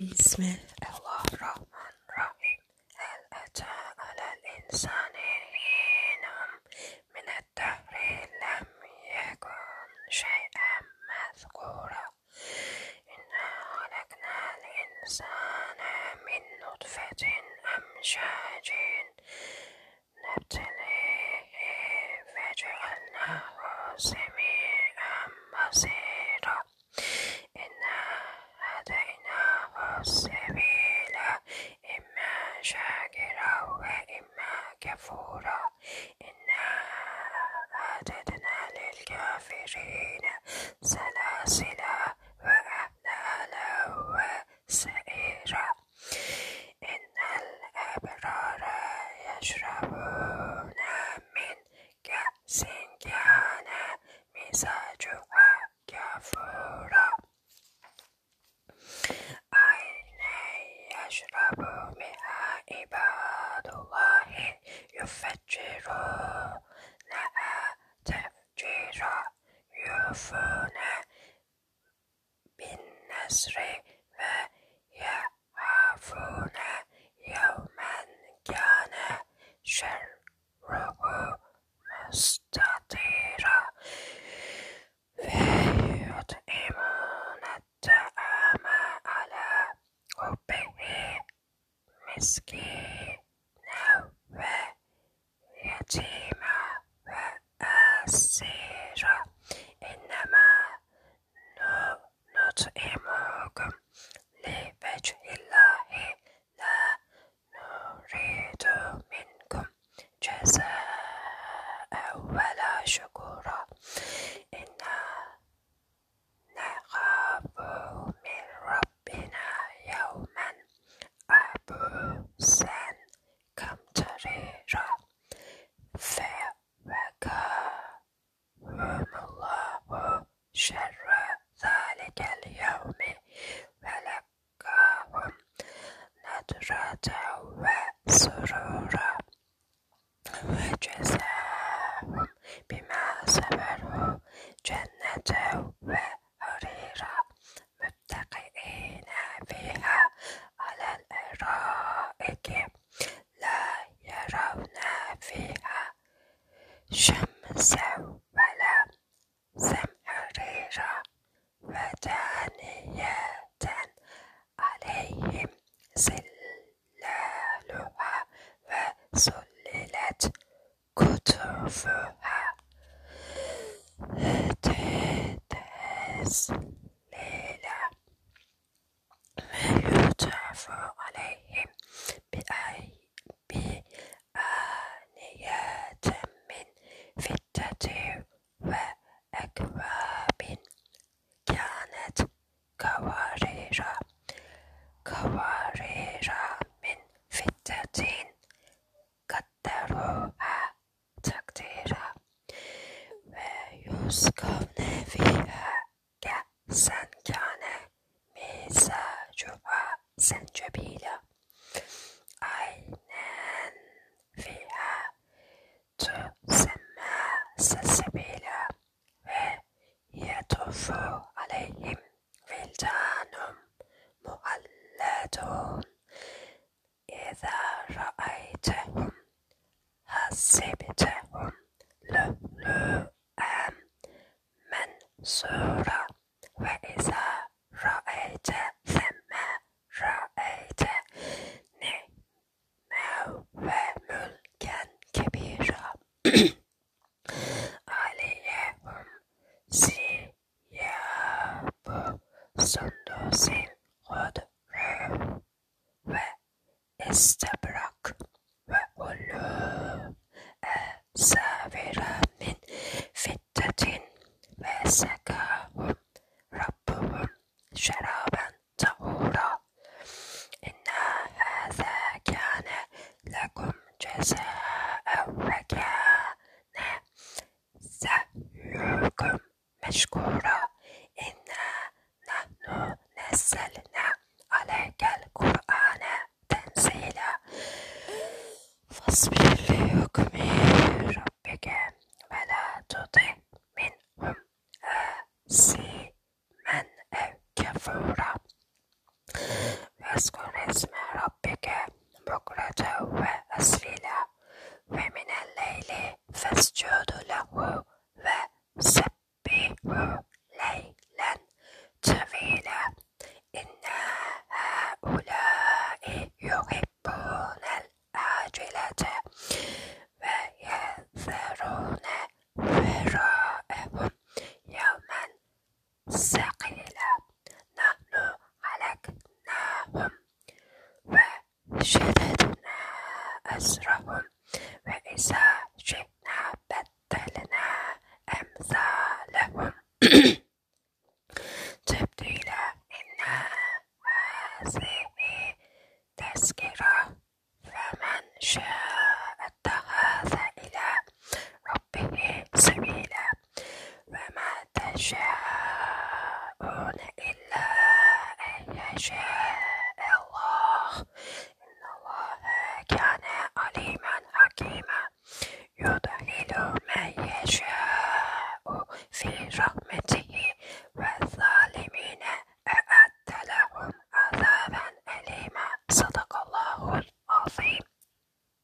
بسم الله الرحمن الرحيم. هل أتى على الإنسان حين من الدهر لم يكن شيئا مذكورا. إنا خلقنا الإنسان من نطفة أمشاج. نبتليه fora. يوفون بالنسر ويخافون يوما كان شره مستطيرا وسللت كتفها تسليلا ويطاف عليهم بأي بآنية من فضة وأكواب Scott. Sondhausen Road where is the block where a eh, several men fitted in where second فاصبر لحكم ربك ولا تطع منهم آثما أو كفورا وشددنا أسرهم وإذا شئنا بدلنا أمثالهم. تبديلا إن هذه تذكرة. فمن شاء اتخذ إلى ربه سبيلا. وما تشاءون